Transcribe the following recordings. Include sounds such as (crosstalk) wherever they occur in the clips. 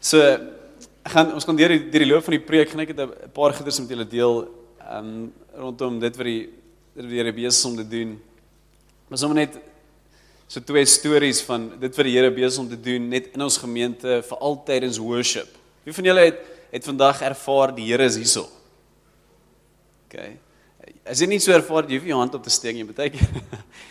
So gaan ons gaan deur die deur die loop van die preek gaan ek net 'n paar goeders met julle deel um rondom dit wat die wat die Here besig om te doen. Maar sommer net so twee stories van dit wat die Here besig om te doen net in ons gemeente vir altydens worship. Wie van julle het het vandag ervaar die Here is hierso? OK. As jy nie so ervaar jy hoef jou hand op te steek nie, baie keer.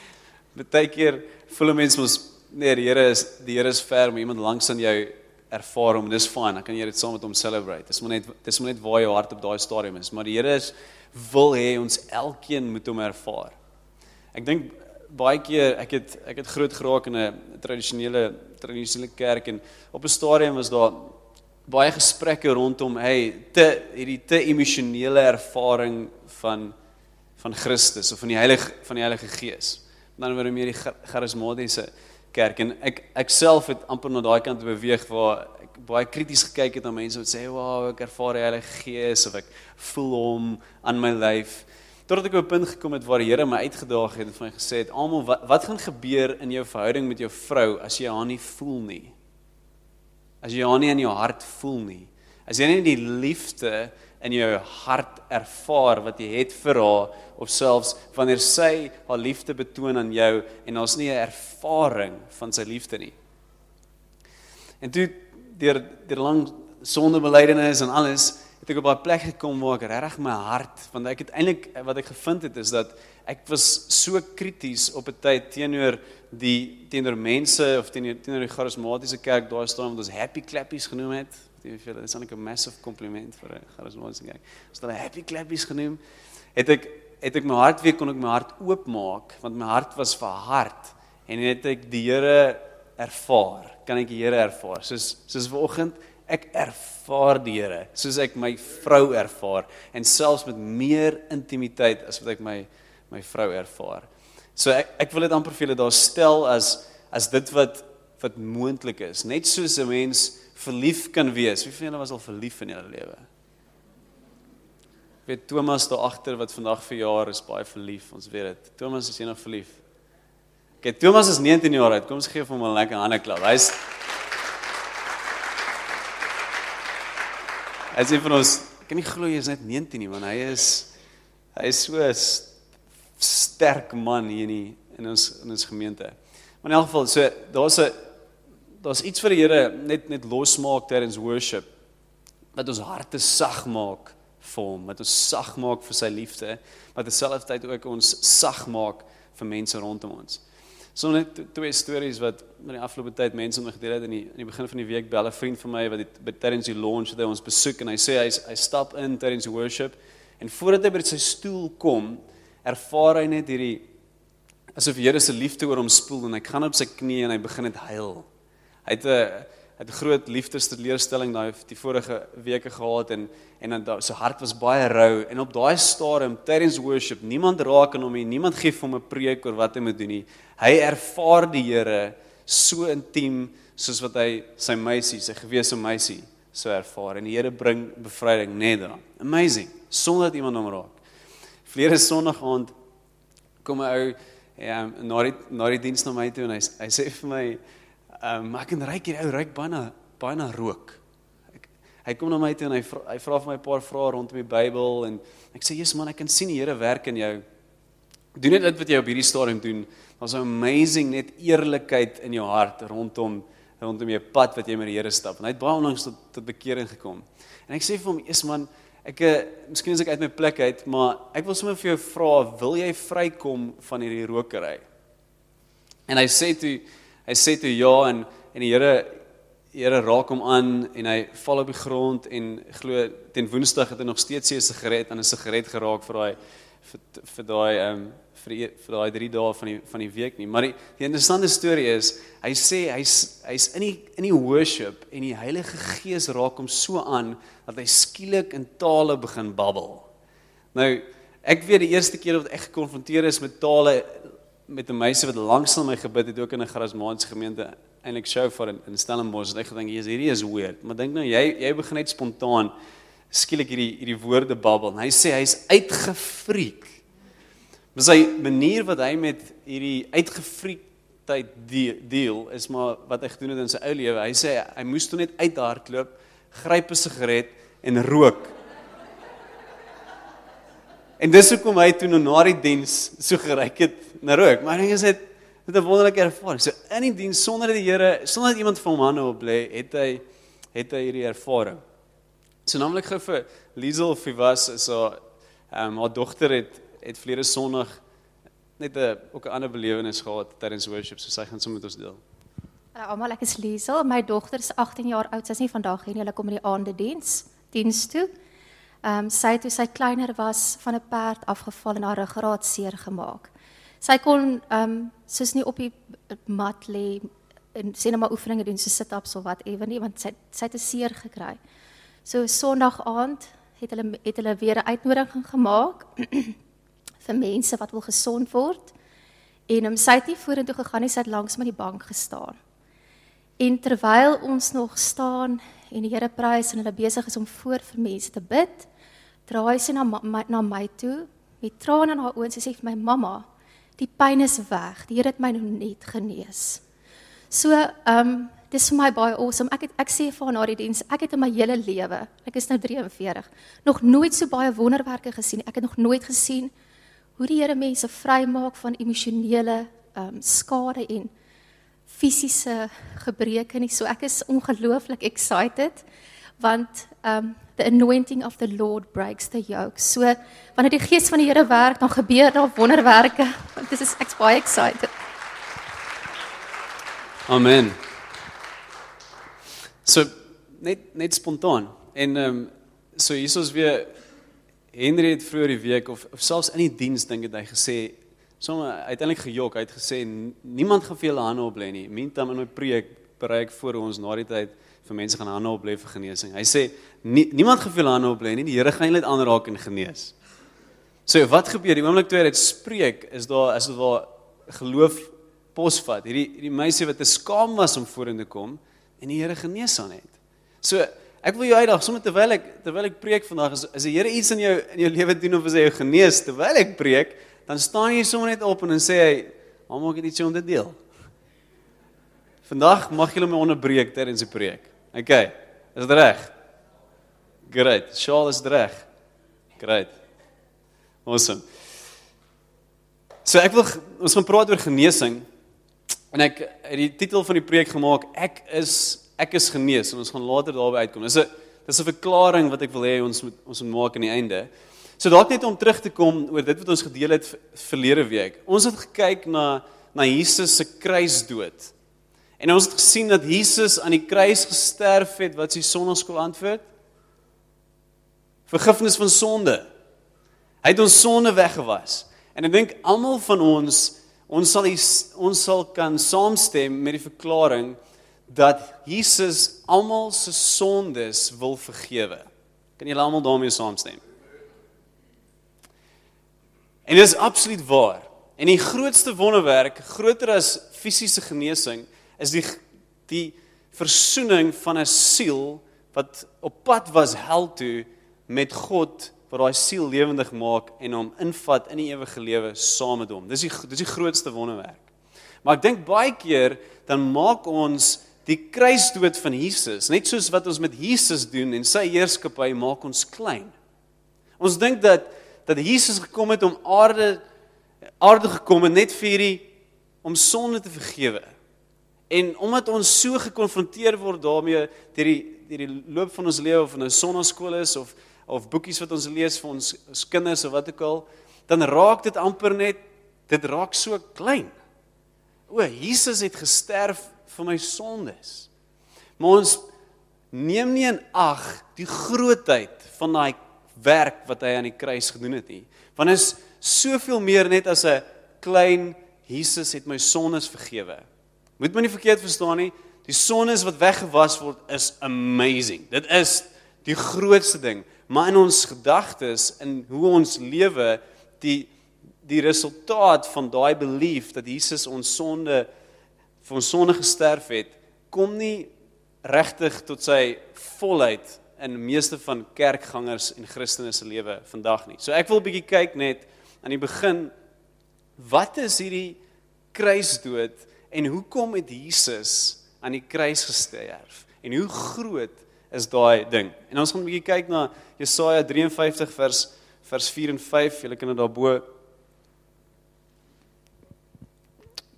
(laughs) baie keer voel mense mos nee, die Here is die Here is ver, maar iemand langs aan jou ervaar hom. Dis fyn. Dan kan jy dit saam met hom celebrate. Dis maar net dis maar net waar jou hart op daai stadium is. Maar die Here is wil hê ons elkeen moet hom ervaar. Ek dink baie keer ek het ek het groot geraak in 'n tradisionele tradisionele kerk en op 'n stadium was daar baie gesprekke rondom hey te hierdie te emosionele ervaring van van Christus of van die Heilige van die Heilige Gees. Dan word meer die charismatiese kerk. En ek ek self het amper na daai kant beweeg waar ek baie krities gekyk het na mense wat sê wow ek ervaar die Heilige Gees of ek voel hom aan my lyf. Totdat ek op 'n punt gekom het waar die Here my uitgedaag het en vir my gesê het almal wat wat gaan gebeur in jou verhouding met jou vrou as jy haar nie voel nie? As jy haar nie in jou hart voel nie? As jy nie die liefde in jou hart ervaar wat jy het vir haar of selfs wanneer sy haar liefde betoon aan jou en daar's nie 'n ervaring van sy liefde nie. En toe deur deur lang sondebelydenis en alles het ek op 'n plek gekom waar ek regtig my hart want ek het eintlik wat ek gevind het is dat ek was so krities op 'n tyd teenoor die teenoor mense of teenoor teenoor die charismatiese kerk daar staan wat ons happy clappies genoem het Dit is vir dit is 'n massive compliment vir 'n charismatiese kerk. As hulle happy clappies genoem, het ek het ek my hart weer kon ek my hart oopmaak want my hart was verhard en het ek die Here ervaar. Kan ek die Here ervaar? Soos soos vanoggend ek ervaar die Here, soos ek my vrou ervaar en selfs met meer intimiteit as wat ek my my vrou ervaar. So ek ek wil dit amper vir julle daar stel as as dit wat wat moontlik is. Net soos 'n mens verlief kan wees. Wie van julle was al verlief in julle lewe? Weet Thomas daar agter wat vandag verjaar is baie verlief. Ons weet dit. Thomas is eendag verlief. Okay, Thomas is 19 jaar oud. Kom ons gee hom 'n lekker hande klap. Hy's Hy sê vir ons, ek kan nie glo hy is net 19 nie, want hy is hy is so 'n sterk man hier in die, in ons in ons gemeente. Maar in elk geval, so daar's 'n daar's iets vir die Here net net losmaak tydens worship wat ons harte sag maak vir hom, wat ons sag maak vir sy liefde, wat terselfdertyd ook ons sag maak vir mense rondom ons. So net twee stories wat in die afgelope tyd mense met gedeel het in die in die begin van die week bel 'n vriend vir my wat dit tydens die launch het hy ons besoek en hy sê hy hy stap in tydens worship en voordat hy by sy stoel kom, ervaar hy net hierdie asof die Here se liefde oor hom spoel en hy gaan op sy knieë en hy begin net huil. Hy het 'n het 'n groot liefdesteleurstelling daai die vorige weke gehad en en dan sy hart was baie rou en op daai stadium tydens worship niemand raak aan hom nie niemand gee vir hom 'n preek oor wat hy moet doen nie. Hy ervaar die Here so intiem soos wat hy sy meisie sy gewese meisie so ervaar en die Here bring bevryding net dan amazing sonder dat iemand hom raak. Vlere sonderdag aand kom 'n ou ja na die na die diens na my toe en hy hy sê vir my Ehm um, ek kan ryk hier ou ryk baie na baie na rook. Ek, hy kom na my toe en hy vra, hy vra vir my 'n paar vrae rondom die Bybel en ek sê Jesus man ek kan sien die Here werk in jou. Doen net dit wat jy op hierdie stadium doen. Daar's 'n amazing net eerlikheid in jou hart rondom rondom jou pad wat jy met die Here stap. En hy het baie onlangs tot tot bekering gekom. En ek sê vir hom, "Jesus man, ek eh, miskien is ek uit my plek uit, maar ek wil sommer vir jou vra, wil jy vrykom van hierdie rokery?" En hy sê toe hy sê toe ja en en die Here die Here raak hom aan en hy val op die grond en glo ten Woensdag het hy nog steeds sy sigaret aan 'n sigaret geraak vir daai vir, vir daai ehm um, vir die, vir daai 3 dae van die van die week nie. Maar die, die interessante storie is hy sê hy's hy's in die in die worship en die Heilige Gees raak hom so aan dat hy skielik in tale begin babbel. Nou ek weet die eerste keer wat ek gekonfronteer is met tale met 'n meisie wat langs aan my gebid het ook in 'n charismatiese gemeente eintlik show vir in, in Stellenbosch. Ek gedink jy's hierdie is weird, maar dink nou jy jy begin net spontaan skielik hierdie hierdie woorde babbel. Hy sê hy's uitgefriek. Maar sy manier wat hy met hierdie uitgefriek tyd deel is maar wat hy gedoen het in sy ou lewe. Hy sê hy moes toe net uithardloop, gryp 'n sigaret en rook. En dis hoekom hy toe nou na die diens so geryk het na rook. Maar ding is dit het 'n wonderlike ervaring. So in die diens sonder die Here, sonder dat iemand vir hom hande op lê, het hy het hy hierdie ervaring. So naamlik gou vir Liesel of hy was so ehm um, haar dogter het het vlede Sondag net 'n ook 'n ander belewenis gehad tydens worship, so sy gaan sommer met ons deel. Hallo almal, ek is Liesel. My dogter is 18 jaar oud. Sy is nie vandag hier nie. Hulle kom in die aande diens, diens toe. Ehm um, sy toe sy kleiner was van 'n perd afgeval en haar ruggraat seer gemaak. Sy kon ehm um, soos nie op die mat lê en sien nou maar oefeninge doen so sit-ups of wat ewe nie want sy sy het 'n seer gekry. So Sondag aand het hulle het hulle weer 'n uitnodiging gemaak (clears throat) vir mense wat wil gesond word. En hom sy het nie vorentoe gegaan nie, sy het langs met die bank gestaan. En terwyl ons nog staan en die Here prys en hulle besig is om voor vir mense te bid, draai sy na my, na my toe met trane in haar oë en sy sê vir my mamma, die pyn is weg. Die Here het my nou net genees. So, ehm um, dis vir my baie awesome. Ek het ek sê vir haar na die diens, ek het in my hele lewe, ek is nou 43, nog nooit so baie wonderwerke gesien. Ek het nog nooit gesien hoe die Here mense vrymaak van emosionele ehm um, skade en fisiese gebreke nie. So ek is ongelooflik excited want um, the anointing of the Lord breaks the yoke. So wanneer die gees van die Here werk, dan gebeur daar wonderwerke. (laughs) Dit is ek's baie excited. Amen. So net net spontaan en ehm um, so hiersoos weer Henry het vroeër die week of, of selfs in die diens dink het hy gesê sommer uiteindelik gejok hy het gesê niemand gaan vir julle hande op lê nie. Meantime in my preek bereik voor ons na die tyd vir mense gaan hande op lê vir genesing. Hy sê nie, niemand gaan vir hande op lê nie. Die Here gaan julle net aanraak en genees. So wat gebeur die oomblik toe hy dit spreek is daar is dit waar geloof posvat. Hierdie hierdie meisie wat te skaam was om vorentoe kom en die Here genees aan het. So ek wil jou uitdaag sommer terwyl ek terwyl ek preek vandag is as die Here iets in jou in jou lewe doen of as hy jou genees terwyl ek preek, dan staan jy sommer net op en dan sê hy, "Mamma, ek het iets om te deel." Vandag mag julle my onderbreek terwyl ek preek. OK. Is dit reg? Great. Shaal is reg. Great. Awesome. So ek wil ons gaan praat oor genesing. En ek het die titel van die preek gemaak ek is ek is genees en ons gaan later daarby uitkom. Dis 'n dis 'n verklaring wat ek wil hê ons moet ons moet maak aan die einde. So dalk net om terug te kom oor dit wat ons gedeel het verlede week. Ons het gekyk na na Jesus se kruisdood. En ons het gesien dat Jesus aan die kruis gesterf het wat sy sonnaskool antwoord. Vergifnis van sonde. Hy het ons sonde weggewas. En ek dink almal van ons Ons sal die, ons sal kan saamstem met die verklaring dat Jesus almal se sondes wil vergewe. Kan julle almal daarmee saamstem? En dit is absoluut waar. En die grootste wonderwerk, groter as fisiese genesing, is die die versoening van 'n siel wat op pad was hel toe met God wat daai siel lewendig maak en hom invat in die ewige lewe saam met hom. Dis die dis die grootste wonderwerk. Maar ek dink baie keer dan maak ons die kruisdood van Jesus, net soos wat ons met Jesus doen en sy heerskappy maak ons klein. Ons dink dat dat Jesus gekom het om aarde aarde gekom het net vir hierdie om sonde te vergewe. En omdat ons so gekonfronteer word daarmee deur die deur die loop van ons lewe of in 'n sonnaskool is of of boekies wat ons lees vir ons, ons kinders of wat ook al, dan raak dit amper net dit raak so klein. O, Jesus het gesterf vir my sondes. Maar ons neem nie in ag die grootheid van daai werk wat hy aan die kruis gedoen het nie. Want is soveel meer net as 'n klein Jesus het my sondes vergewe. Moet my nie verkeerd verstaan nie. Die sondes wat weggewas word is amazing. Dit is die grootste ding maar in ons gedagtes in hoe ons lewe die die resultaat van daai belief dat Jesus ons sonde vir ons sonde gesterf het kom nie regtig tot sy volheid in meeste van kerkgangers en Christene se lewe vandag nie. So ek wil 'n bietjie kyk net aan die begin wat is hierdie kruisdood en hoekom het Jesus aan die kruis gesterf? En hoe groot is daai ding? En ons gaan 'n bietjie kyk na Jesaja 53 vers vers 4 en 5. Julle kan dit daarbo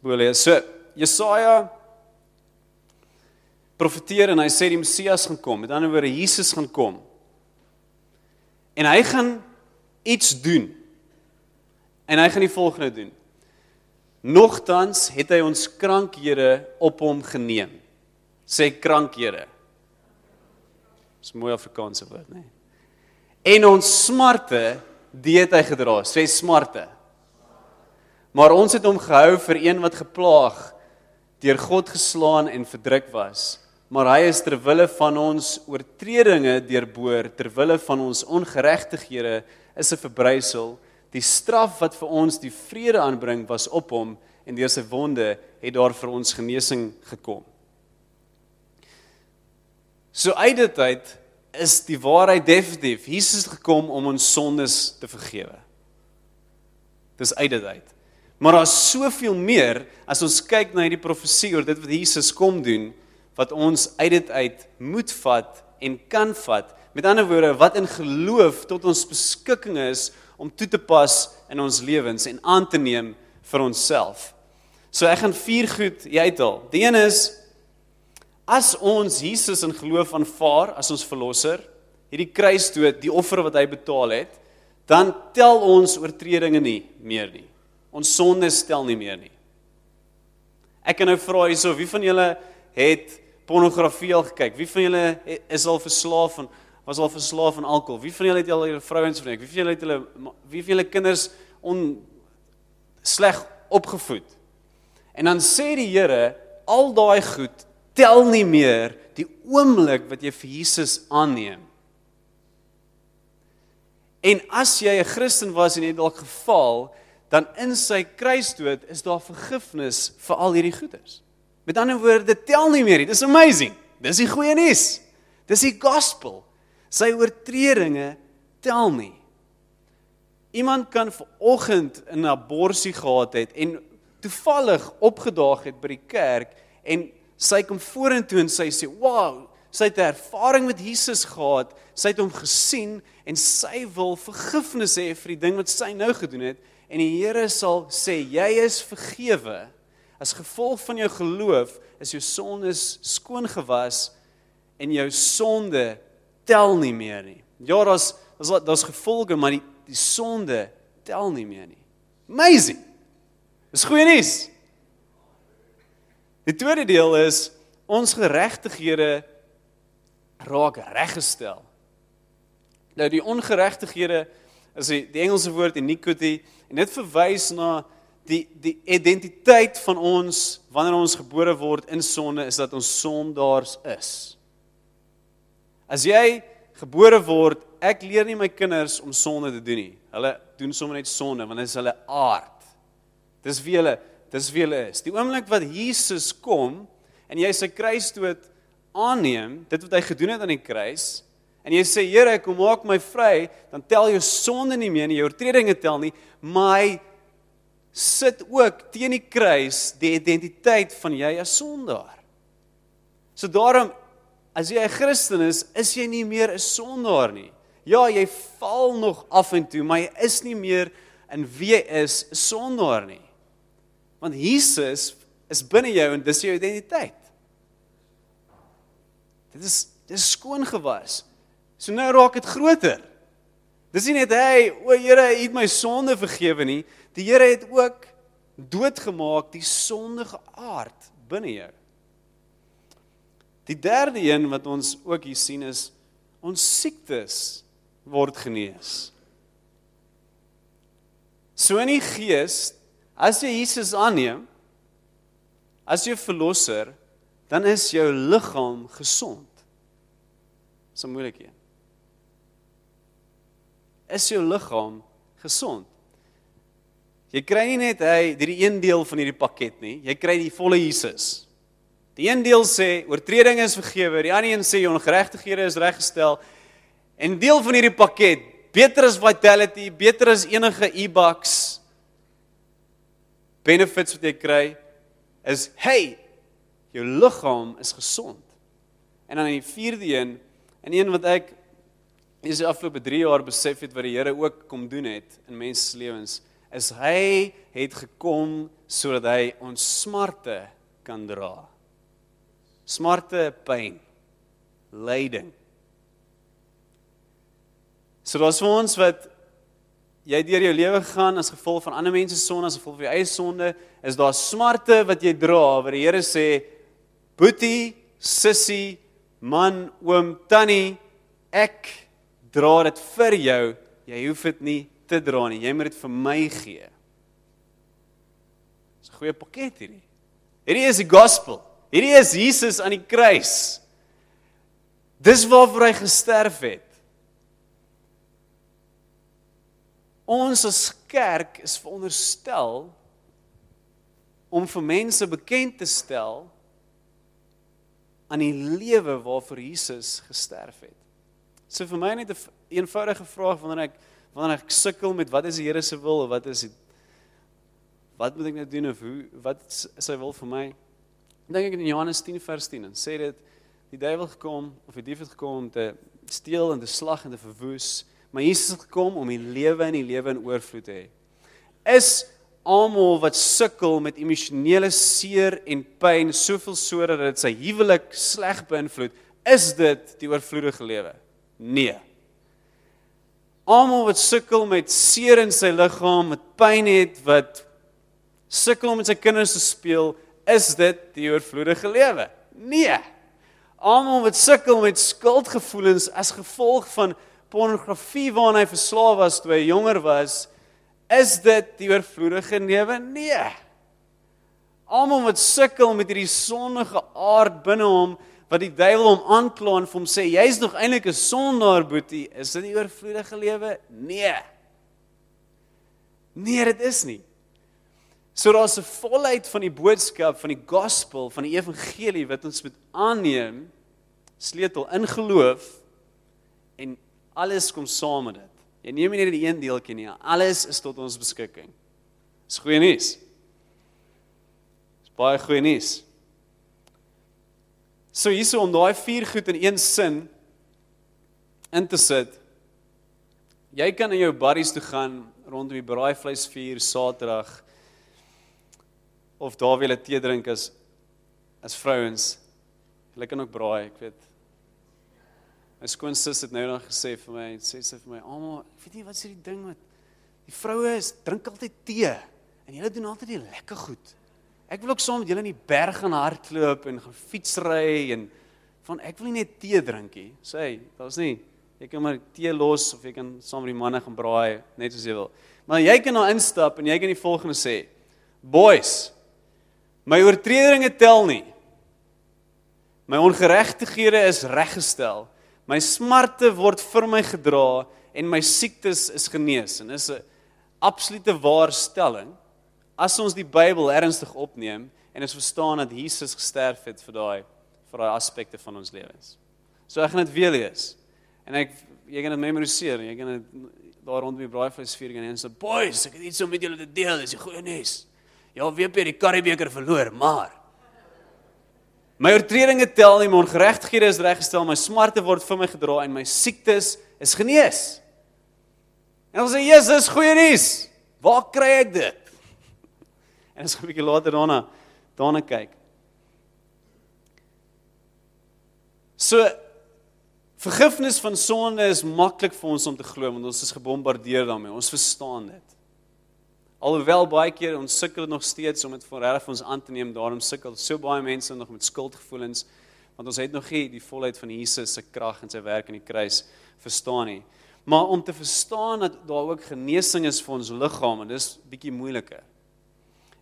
bo lees. So, Jesaja profeteer en hy sê die Messias gaan kom. Met ander woorde, Jesus gaan kom. En hy gaan iets doen. En hy gaan die volgende doen. Nogtans het hy ons krankhede op hom geneem. Sê krankhede. Dis mooi Afrikaanse woord, nê? Nee. En ons smarte, dit het hy gedra. Sê smarte. Maar ons het hom gehou vir een wat geplaag, deur God geslaan en verdruk was. Maar hy is ter wille van ons oortredinge deurboor, ter wille van ons ongeregtighede is 'n verbrysel. Die straf wat vir ons die vrede aanbring was op hom en deur sy wonde het daar vir ons genesing gekom. So uit dit uit is die waarheid definitief. Jesus het gekom om ons sondes te vergewe. Dis uit dit uit. Maar daar's soveel meer as ons kyk na hierdie profesie oor dit wat Jesus kom doen wat ons uit dit uit moet vat en kan vat. Met ander woorde, wat in geloof tot ons beskikking is om toe te pas in ons lewens en aan te neem vir onsself. So ek gaan vier goed uithaal. Die een is as ons Jesus in geloof aanvaar as ons verlosser, hierdie kruisdood, die offer wat hy betaal het, dan tel ons oortredinge nie meer nie. Ons sondes tel nie meer nie. Ek kan nou vra hierso, wie van julle het pornografie al gekyk? Wie van julle is al verslaaf van was al verslaaf aan alkohol? Wie van julle het al julle vrouens verneek? Wie van julle het hulle wie van julle kinders on sleg opgevoed? En dan sê die Here, al daai goed tel nie meer die oomblik wat jy vir Jesus aanneem. En as jy 'n Christen was en jy dalk gefaal, dan in sy kruisdood is daar vergifnis vir al hierdie goeders. Met ander woorde, dit tel nie meer nie. Dis amazing. Dis die goeie nuus. Dis die gospel. Sy oortredinge tel nie. Iemand kan ver oggend 'n abortus gehad het en toevallig opgedaag het by die kerk en sy kom vorentoe en sy sê, "Wow, sy het 'n ervaring met Jesus gehad. Sy het hom gesien en sy wil vergifnis hê vir die ding wat sy nou gedoen het." En die Here sal sê, "Jy is vergewe. As gevolg van jou geloof is jou sondes skoon gewas en jou sonde tel nie meer nie." Ja, daar's daar's daar's gevolge, maar die die sonde tel nie meer nie. Amazing. Dis goeie nuus. Die tweede deel is ons geregtighede raak reggestel. Nou die ongeregtighede is die, die Engelse woord iniquity en dit verwys na die die identiteit van ons wanneer ons gebore word in sonde is dat ons sondaars is. As jy gebore word, ek leer nie my kinders om sonde te doen nie. Hulle doen sommer net sonde want dit is hulle aard. Dis wie hulle, dis wie hulle is. Die oomblik wat Jesus kom en jy sy kruisdood aanneem, dit wat hy gedoen het aan die kruis, en jy sê Here, kom maak my vry, dan tel jou sonde nie meer nie, jou oortredinge tel nie, maar hy sit ook teen die kruis die identiteit van jy as sondaar. So daarom as jy 'n Christen is, is jy nie meer 'n sondaar nie. Ja, jy val nog af en toe, maar jy is nie meer in wie jy is sondaar nie. Want Jesus is binne jou en dis jou identiteit. Dit is dis skoon gewas. So nou raak dit groter. Dis nie net hy, o Here, U het my sonde vergewe nie. Die Here het ook doodgemaak die sondige aard binne jou. Die derde een wat ons ook hier sien is ons siektes word genees. So in die gees As jy Jesus aanneem as jou verlosser, dan is jou liggaam gesond. Dis 'n moeilike een. Is jou liggaam gesond? Jy kry nie net hy hierdie een deel van hierdie pakket nie, jy kry die volle Jesus. Die een deel sê oortredinge is vergewe, die ander een sê ongeregtighede is reggestel. En deel van hierdie pakket, beter as vitality, beter as enige e-bucks benefits wat jy kry is hey, jou liggaam is gesond. En dan die vierde een, en een wat ek is die afgelope 3 jaar besef het wat die Here ook kom doen het in mense se lewens, is hy het gekom sodat hy ons smarte kan dra. Smarte, pyn, lyding. So daar's vir ons wat jy deur jou lewe gaan as gevolg van ander mense se sonde, as gevolg van jou eie sonde, is daar smarte wat jy dra wat die Here sê, "Boetie, sussie, man, oom, tannie, ek dra dit vir jou. Jy hoef dit nie te dra nie. Jy moet dit vir my gee." Dis 'n goeie pakket hierdie. Hierdie is die gospel. Hierdie is Jesus aan die kruis. Dis waarvoor hy gesterf het. Ons as kerk is veronderstel om vir mense bekend te stel aan die lewe waarvoor Jesus gesterf het. So vir my net 'n een eenvoudige vraag wanneer ek wanneer ek sukkel met wat is die Here se wil of wat is die wat moet ek nou doen of hoe wat is sy wil vir my? Dink ek in Johannes 10 vers 10 en sê dit die duiwel gekom of die dief het gekom om te steel en te slag en te verwoes, maar Jesus het gekom om die lewe en die lewe in oorvloed te hê. Is almal wat sukkel met emosionele seer en pyn soveel sodat dit sy huwelik sleg beïnvloed, is dit die oorvloedige lewe? Nee. Almal wat sukkel met seer in sy liggaam, met pyn het wat sukkel om met sy kinders te speel, is dit die oorvloedige lewe? Nee. Almal wat sukkel met skuldgevoelens as gevolg van pornografie waarna hy verslaaf was toe hy jonger was, Is dit die oorvloedige lewe? Nee. Almal wat sukkel met hierdie sondige aard binne hom wat die duiwel hom aankla en vir hom sê jy's nog eintlik 'n sondaar boetie, is dit die oorvloedige lewe? Nee. Nee, dit is nie. So daar's 'n volheid van die boodskap van die gospel van die evangelie wat ons moet aanneem sleutel in geloof en alles kom saam met dit. Jy neem nie net die een deeltjie nie. Alles is tot ons beskikking. Dis goeie nuus. Dis baie goeie nuus. So hierso om daai vier goed in een sin in te sit. Jy kan in jou buddies toe gaan rondom die braaivleisvuur Saterdag of daar wil 'n tee drink as as vrouens. Hulle kan ook braai, ek weet. My skoonsis het nou nog gesê vir my, sê sy vir my, "Almal, ek weet nie wat is die ding met die vroue is drink altyd tee en hulle doen altyd die lekker goed. Ek wil ook saam met julle in die berg gaan hardloop en gaan fietsry en van ek wil nie net tee drink nie. Sê hy, daar's nie jy kan maar tee los of jy kan saam met die manne gaan braai net soos jy wil. Maar jy kan nou instap en jy kan die volgende sê: "Boys, my oortredinge tel nie. My ongeregtighede is reggestel." My smarte word vir my gedra en my siektes is genees en is 'n absolute waarstelling as ons die Bybel ernstig opneem en ons verstaan dat Jesus gesterf het vir daai vir daai aspekte van ons lewens. So ek gaan dit weer lees. En ek jy kan dit memoriseer, jy kan dit daar rondom die braaivleisviering en sê boys, ek het iets om met julle te deel, dis die goeie nuus. Ja, weer by die Karibeker verloor, maar My oortredinge tel nie, my ongeregtighede is reggestel, my smarte word vir my gedra en my siektes is genees. En ons sê Jesus, goeie nuus. Waar kry ek dit? (laughs) En ons gaan 'n bietjie later daarna daarna kyk. So vergifnis van sonde is maklik vir ons om te glo want ons is gebombardeer daarmee. Ons verstaan dit. Alhoewel baie keer ons sukkel nog steeds om dit vir reg vir ons aan te neem, daarom sukkel so baie mense nog met skuldgevoelens want ons het nog nie die volheid van Jesus se krag en sy werk aan die kruis verstaan nie. Maar om te verstaan dat daar ook genesing is vir ons liggaam en dis bietjie moeiliker.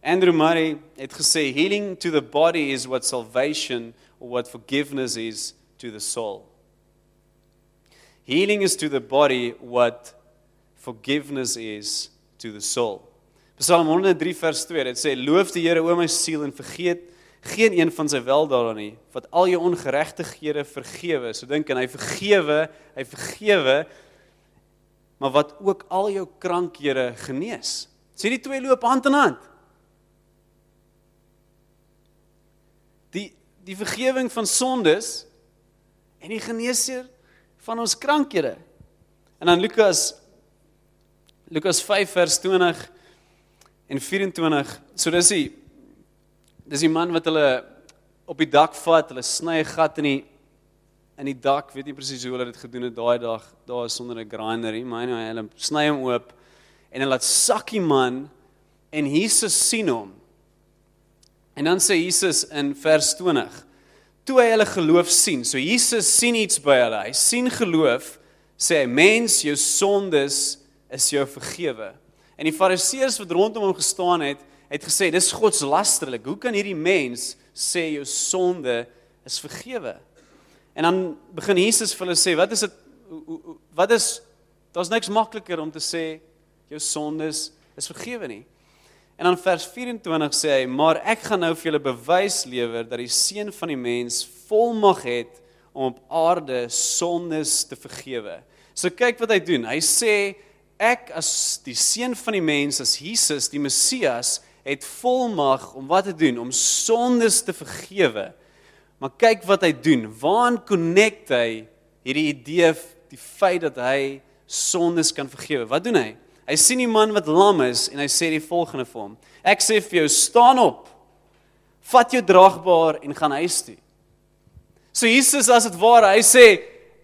Andrew Murray het gesê healing to the body is what salvation or what forgiveness is to the soul. Healing is to the body what forgiveness is to the soul. Psalm 103 vers 2, dit sê loof die Here o my siel en vergeet geen een van sy weldade nie, wat al jou ongeregtighede vergewe. So dink en hy vergewe, hy vergewe maar wat ook al jou krankhede genees. Sê die twee loop hand in hand. die vergifnis van sondes en die geneesheer van ons krankhede. En dan Lukas Lukas 5 vers 20 en 24. So dis die dis die man wat hulle op die dak vat, hulle sny 'n gat in die in die dak, weet nie presies hoe hulle dit gedoen het daai dag, daar sonder 'n grinder nie, maar anyway, hulle sny hom oop en hulle laat sak die man en Jesus sien hom. En dan sê Jesus in vers 20: Toe hy hulle geloof sien, so Jesus sien iets by hulle. Hy sien geloof, sê hy: "Mens, jou sondes is jou vergewe." En die fariseërs wat rondom hom gestaan het, het gesê: "Dis godslasterlik. Hoe kan hierdie mens sê jou sonde is vergewe?" En dan begin Jesus vir hulle sê: "Wat is dit wat is daar's niks makliker om te sê jou sondes is vergewe nie." En dan vers 24 sê hy: "Maar ek gaan nou vir julle bewys lewer dat die seun van die mens volmag het om op aarde sondes te vergewe." So kyk wat hy doen. Hy sê ek as die seun van die mens as Jesus die Messias het volmag om wat te doen? Om sondes te vergewe. Maar kyk wat hy doen. Waaraan connect hy hierdie idee die feit dat hy sondes kan vergewe? Wat doen hy? Hy sien die man wat lam is en hy sê die volgende vir hom: Ek sê vir jou, staan op. Vat jou draagbaar en gaan huis toe. So Jesus as dit ware, hy sê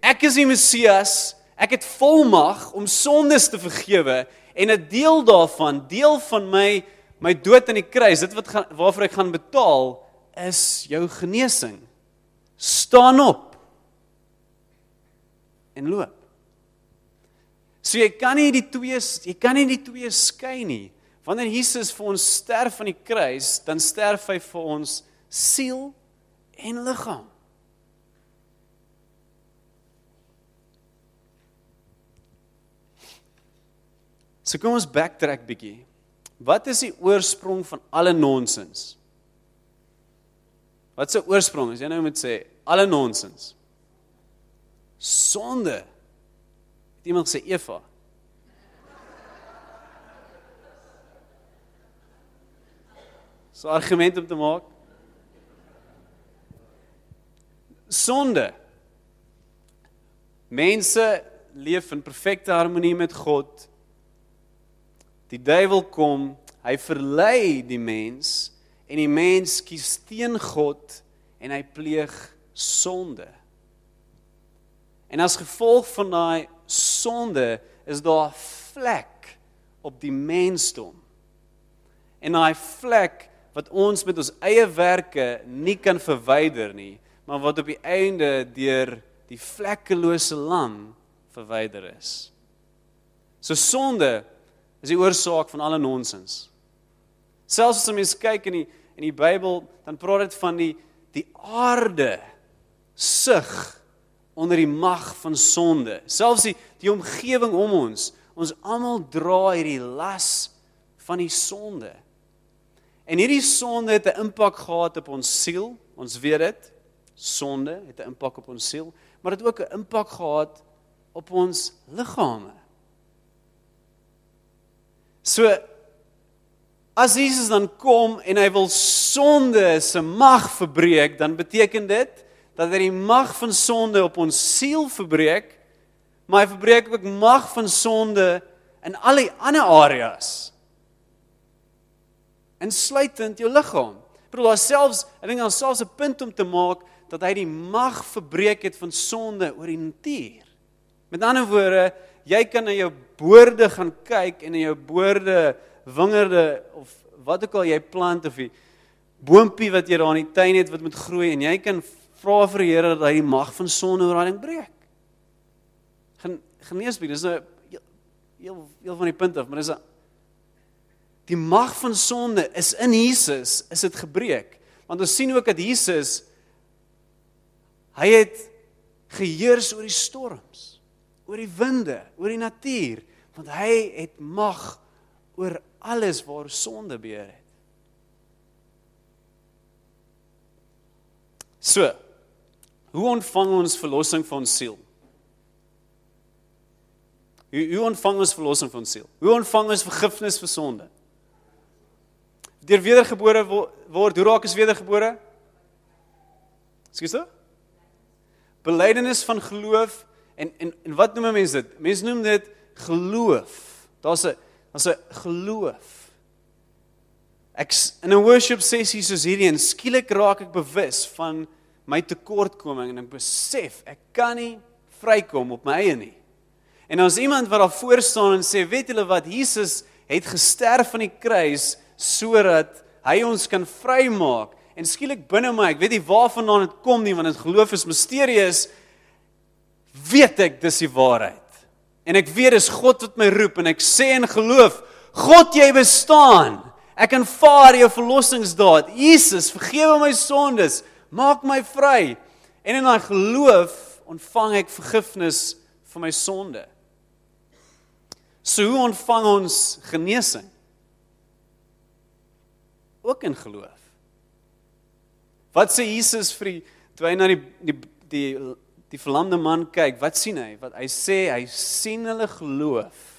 ek is die Messias, ek het volmag om sondes te vergewe en 'n deel daarvan, deel van my my dood aan die kruis, dit wat gaan waarvoor ek gaan betaal is jou genesing. Staan op en loop. So jy kan nie die twee jy kan nie die twee skei nie. Wanneer Jesus vir ons sterf aan die kruis, dan sterf hy vir ons siel en liggaam. So kom ons backtrack bietjie. Wat is die oorsprong van alle nonsens? Wat se oorsprong is? Jy nou moet sê alle nonsens. Sonde Het iemand gesê Eva? So argument om te maak. Sonde. Mense leef in perfekte harmonie met God. Die duiwel kom, hy verlei die mens en die mens kies teen God en hy pleeg sonde. En as gevolg van daai sonde is daar vlek op die mensdom. En daai vlek wat ons met ons eie werke nie kan verwyder nie, maar wat op die einde deur die vlekkelose lam verwyder is. So sonde is die oorsaak van alle nonsens. Selfs as jy kyk in die in die Bybel, dan praat dit van die die aarde sug onder die mag van sonde. Selfs die, die omgewing om ons, ons almal dra hierdie las van die sonde. En hierdie sonde het 'n impak gehad op ons siel. Ons weet dit. Sonde het 'n impak op ons siel, maar dit het ook 'n impak gehad op ons liggame. So as Jesus dan kom en hy wil sonde se mag verbreek, dan beteken dit dat hy die mag van sonde op ons siel verbreek, maar hy verbreek ook mag van sonde in al die ander areas. Insluitend jou liggaam. Ek bedoel daar selfs, ek dink daar selfs 'n punt om te maak dat hy die mag verbreek het van sonde oor die natuur. Met ander woorde, jy kan na jou boorde gaan kyk en in jou boorde wingerde of wat ook al jy plant of 'n boontjie wat jy daar in die tuin het wat moet groei en jy kan vra vir die Here dat hy die mag van sonde oor daai ding breek. Gen geneesbied, dis 'n nou heel heel van die punt af, maar dis 'n die mag van sonde is in Jesus, is dit gebreek. Want ons sien ook dat Jesus hy het geheers oor die storms, oor die winde, oor die natuur, want hy het mag oor alles waar sonde beheer het. So, Hoe ontvang ons verlossing van ons siel? Hoe hoe ontvang ons verlossing van ons siel? Hoe ontvang ons vergifnis vir sonde? Deur wedergebore word, hoe raak ons wedergebore? Skus toe? Belydenis van geloof en en en wat noem mense dit? Mense noem dit geloof. Daar's 'n daar's 'n geloof. Ek in 'n worship sessie soos hierdie en skielik raak ek bewus van my tekortkoming en ek besef ek kan nie vrykom op my eie nie. En as iemand wat daar voor staan en sê, weet julle wat Jesus het gesterf aan die kruis sodat hy ons kan vrymaak en skielik binne my, ek weet nie waarvandaan dit kom nie want dit geloof is misterieus, weet ek dis die waarheid. En ek weet dis God wat my roep en ek sê in geloof, God jy bestaan. Ek aanvaar jou verlossingsdaad. Jesus, vergewe my sondes, maak my vry. En in daai geloof ontvang ek vergifnis vir my sonde. So hoe ontvang ons genesing? Ook in geloof. Wat sê Jesus vir die toe hy na die die die die verlamde man kyk, wat sien hy? Wat hy sê, hy sien hulle geloof.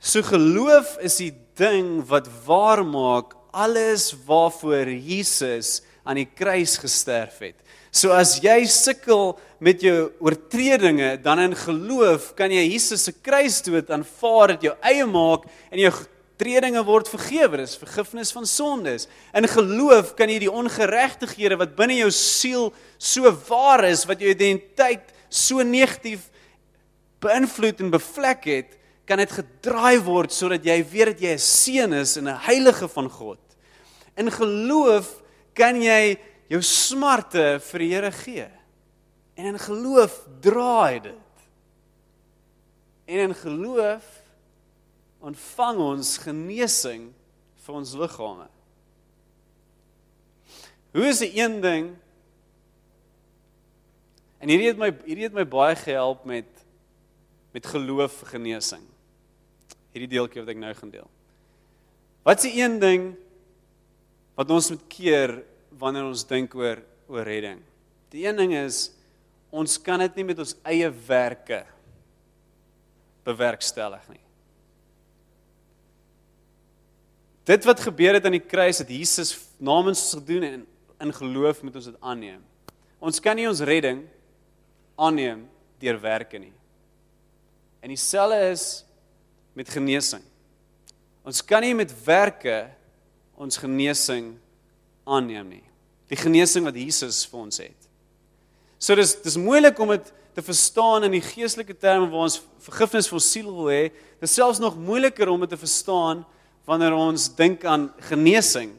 So geloof is die ding wat waar maak alles waarvoor Jesus aan die kruis gesterf het. So as jy sukkel met jou oortredinge, dan in geloof kan jy Jesus se kruisdood aanvaar dat jou eie maak en jou oortredinge word vergewe, dis vergifnis van sondes. In geloof kan jy die ongeregtighede wat binne jou siel so waar is, wat jou identiteit so negatief beïnvloed en bevlek het, kan dit gedraai word sodat jy weet dat jy 'n seun is en 'n heilige van God. In geloof kan jy jou smarte vir die Here gee. En in geloof draai dit. En in geloof ontvang ons genesing vir ons liggame. Hoe is die een ding? En hierdie het my hierdie het my baie gehelp met met geloof genesing. Hierdie deeltjie wat ek nou gaan deel. Wat is die een ding wat ons moet keer wanneer ons dink oor oor redding? Die een ding is ons kan dit nie met ons eie werke bewerkstellig nie. Dit wat gebeur het aan die kruis het Jesus namens ons gedoen en in geloof moet ons dit aanneem. Ons kan nie ons redding aanneem deur werke nie. En dieselfde is met genesing. Ons kan nie met werke ons genesing aanneem nie. Die genesing wat Jesus vir ons het. So dis dis moeilik om dit te verstaan in die geestelike terme waar ons vergifnis vir ons siel wil hê. Dit is selfs nog moeiliker om dit te verstaan wanneer ons dink aan genesing.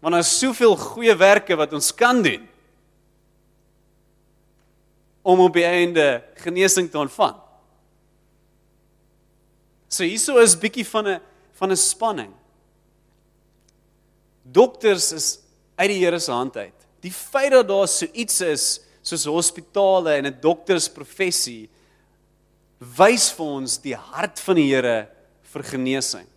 Want daar is soveel goeie werke wat ons kan doen om op die einde genesing te ontvang. So hieso is bietjie van 'n van 'n spanning. Dokters is uit die Here se hand uit. Die feit dat daar so iets is soos hospitale en 'n doktersprofessie wys vir ons die hart van die Here vir genesing.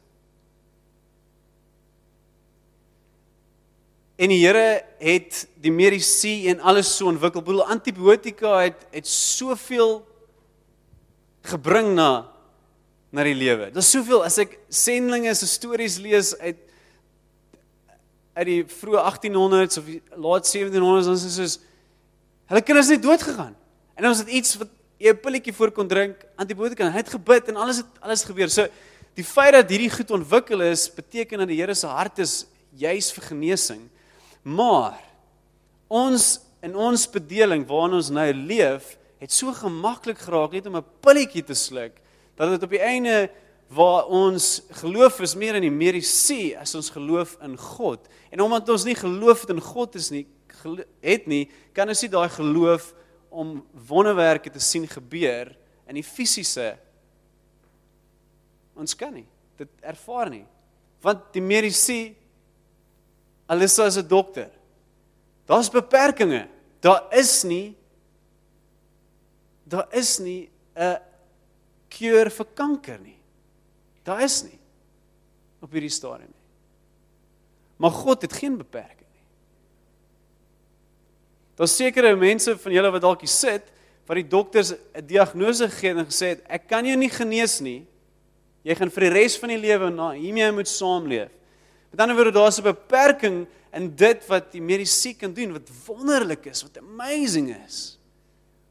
En die Here het die medisyne en alles so ontwikkel. Bedoel antibiotika het het soveel gebring na na die lewe. Daar's soveel as ek sendlinge se stories lees uit uit die vroeë 1800s of laat 1700s dan is dit soos hulle kinders het dood gegaan. En ons het iets wat 'n pilletjie voor kon drink, antibiotika, hy het gebid en alles het alles gebeur. So die feit dat hierdie goed ontwikkel is, beteken dat die Here se hart is juis vir genesing. Maar ons in ons bedeling waarin ons nou leef, het so gemaklik geraak net om 'n pilletjie te sluk dat dit op die einde waar ons geloof is meer in die medisyne as ons geloof in God. En omdat ons nie geloof in God is nie, het nie, kan ons nie daai geloof om wonderwerke te sien gebeur in die fisiese ons kan nie dit ervaar nie. Want die medisyne Alissa is 'n dokter. Daar's beperkings. Daar is nie daar is nie 'n kuur vir kanker nie. Daar is nie op hierdie stadium nie. Maar God het geen beperking nie. Daar's sekere mense van julle wat dalk hier sit wat die dokters 'n diagnose gegee en gesê het ek kan jou nie genees nie. Jy gaan vir die res van die lewe na hiermee moet saamleef. Met ander woorde daar's 'n beperking in dit wat die medisyne kan doen, wat wonderlik is, wat amazing is.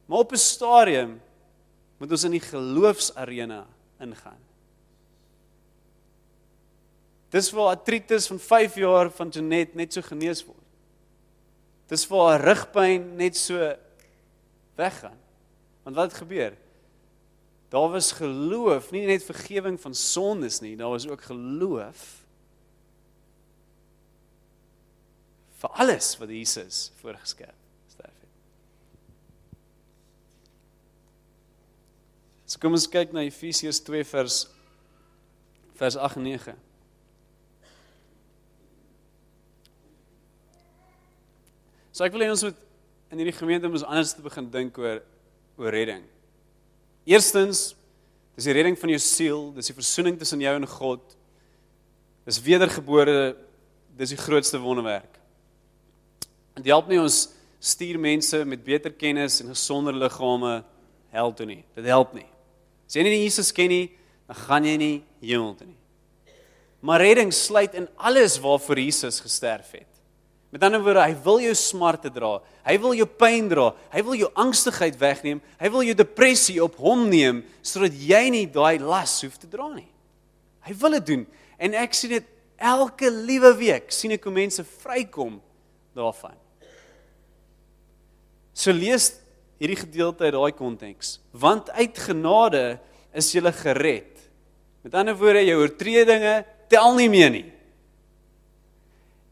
Maar op 'n stadium moet ons in die geloofsarena ingaan. Dis waar artritis van 5 jaar van Janet net so genees word. Dis waar haar rugpyn net so weggaan. Want wat gebeur? Daar was geloof, nie net vergifnis van sondes nie, daar was ook geloof vir alles wat Jesus voorgeskep sterf het. So kom ons kyk na Efesiërs 2 vers vers 8 en 9. So ek wil hê ons moet in hierdie gemeente moet ons anders te begin dink oor oor redding. Eerstens, dis die redding van jou siel, dis die verzoening tussen jou en God. Dis wedergebore, dis die grootste wonderwerk. Dit help nie ons stuur mense met beter kennis en gesonder liggame hel toe nie. Dit help nie. As jy nie Jesus ken nie, dan gaan jy nie hemel toe nie. Maar redding sluit in alles waarvoor Jesus gesterf het. Met ander woorde, hy wil jou smarte dra. Hy wil jou pyn dra. Hy wil jou angstigheid wegneem. Hy wil jou depressie op hom neem sodat jy nie daai las hoef te dra nie. Hy wil dit doen. En ek sien dit elke liewe week sien ek hoe mense vrykom daarvan. So lees hierdie gedeelte uit daai konteks. Want uit genade is jy gered. Met ander woorde, jou oortredinge tel nie meer nie.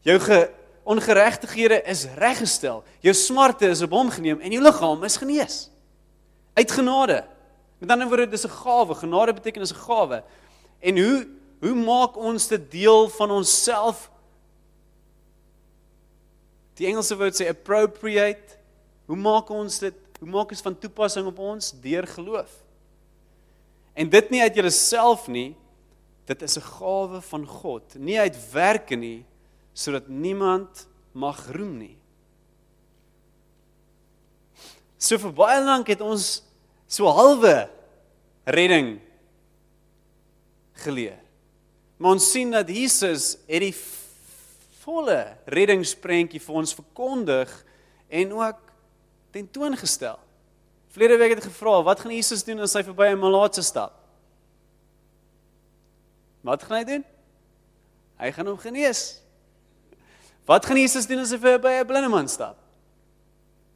Jou ge ongeregtighede is reggestel. Jou smarte is op hom geneem en jou liggaam is genees. Uit genade. Met ander woorde, dis 'n gawe. Genade beteken is 'n gawe. En hoe hoe maak ons dit deel van onsself? Die Engelse woord sê appropriate. Hoe maak ons dit? Hoe maak ons van toepassing op ons deur geloof? En dit nie uit jouself nie. Dit is 'n gawe van God, nie uit werke nie, sodat niemand mag roem nie. So vir baie lank het ons so halwe redding geleer. Maar ons sien dat Jesus het die volle reddingsprentjie vir ons verkondig en ook tentoongestel. Vlede week het ek gevra, wat gaan Jesus doen as hy verby 'n malaatse stap? Wat gaan hy doen? Hy gaan hom genees. Wat gaan Jesus doen as hy vir by 'n blinde man stap?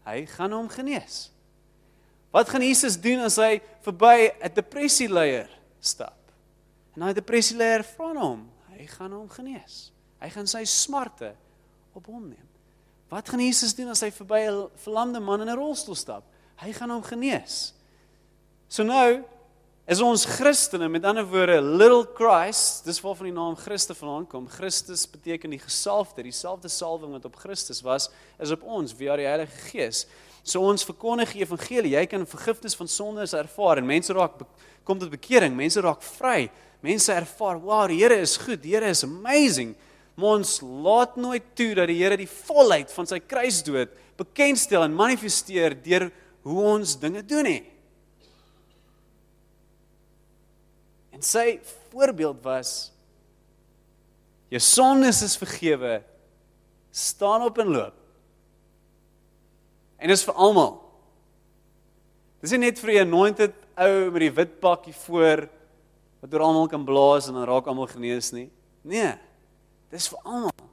Hy gaan hom genees. Wat gaan Jesus doen as hy verby 'n depressieleier stap? En daai depressieleier vra hom, hy gaan hom genees. Hy gaan sy smarte op hom neem. Wat gaan Jesus doen as hy verby 'n verlamde man in 'n rolstoel stap? Hy gaan hom genees. So nou, is ons Christene met ander woorde little Christ dis waarvan die naam Christus vandaan kom Christus beteken die gesalfde dieselfde salwing wat op Christus was is op ons via die Heilige Gees so ons verkondig die evangelie jy kan vergifnis van sondes ervaar en mense raak kom tot bekering mense raak vry mense ervaar wow die Here is goed die Here is amazing maar ons laat nooit toe dat die Here die volheid van sy kruisdood bekendstel en manifesteer deur hoe ons dinge doen nie En sy voorbeeld was jou sondes is vergewe. staan op en loop. En dis vir almal. Dis nie net vir 'n anointed ou met die wit pakkie voor wat oor almal kan blaas en dan raak almal genees nie. Nee. Dis vir almal.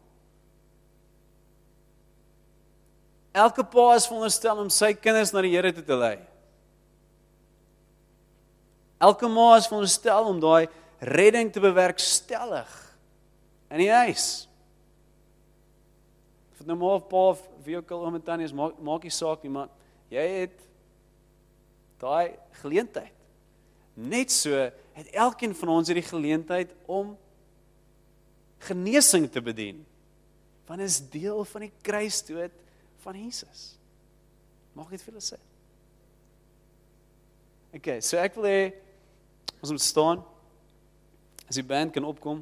Elke pa is veronderstel om sy kinders na die Here toe te lei. Elke ma is veronderstel om daai redding te bewerkstellig in die huis. Dit nou maar pa of wie ook al om dit dan is, maak maak nie saak nie, maar jy het daai geleentheid. Net so het elkeen van ons hierdie geleentheid om genesing te bedien. Want is deel van die kruisdood van Jesus. Maak dit vir hulle sê. Okay, so ek wil hê Ons moet staan. As die band kan opkom.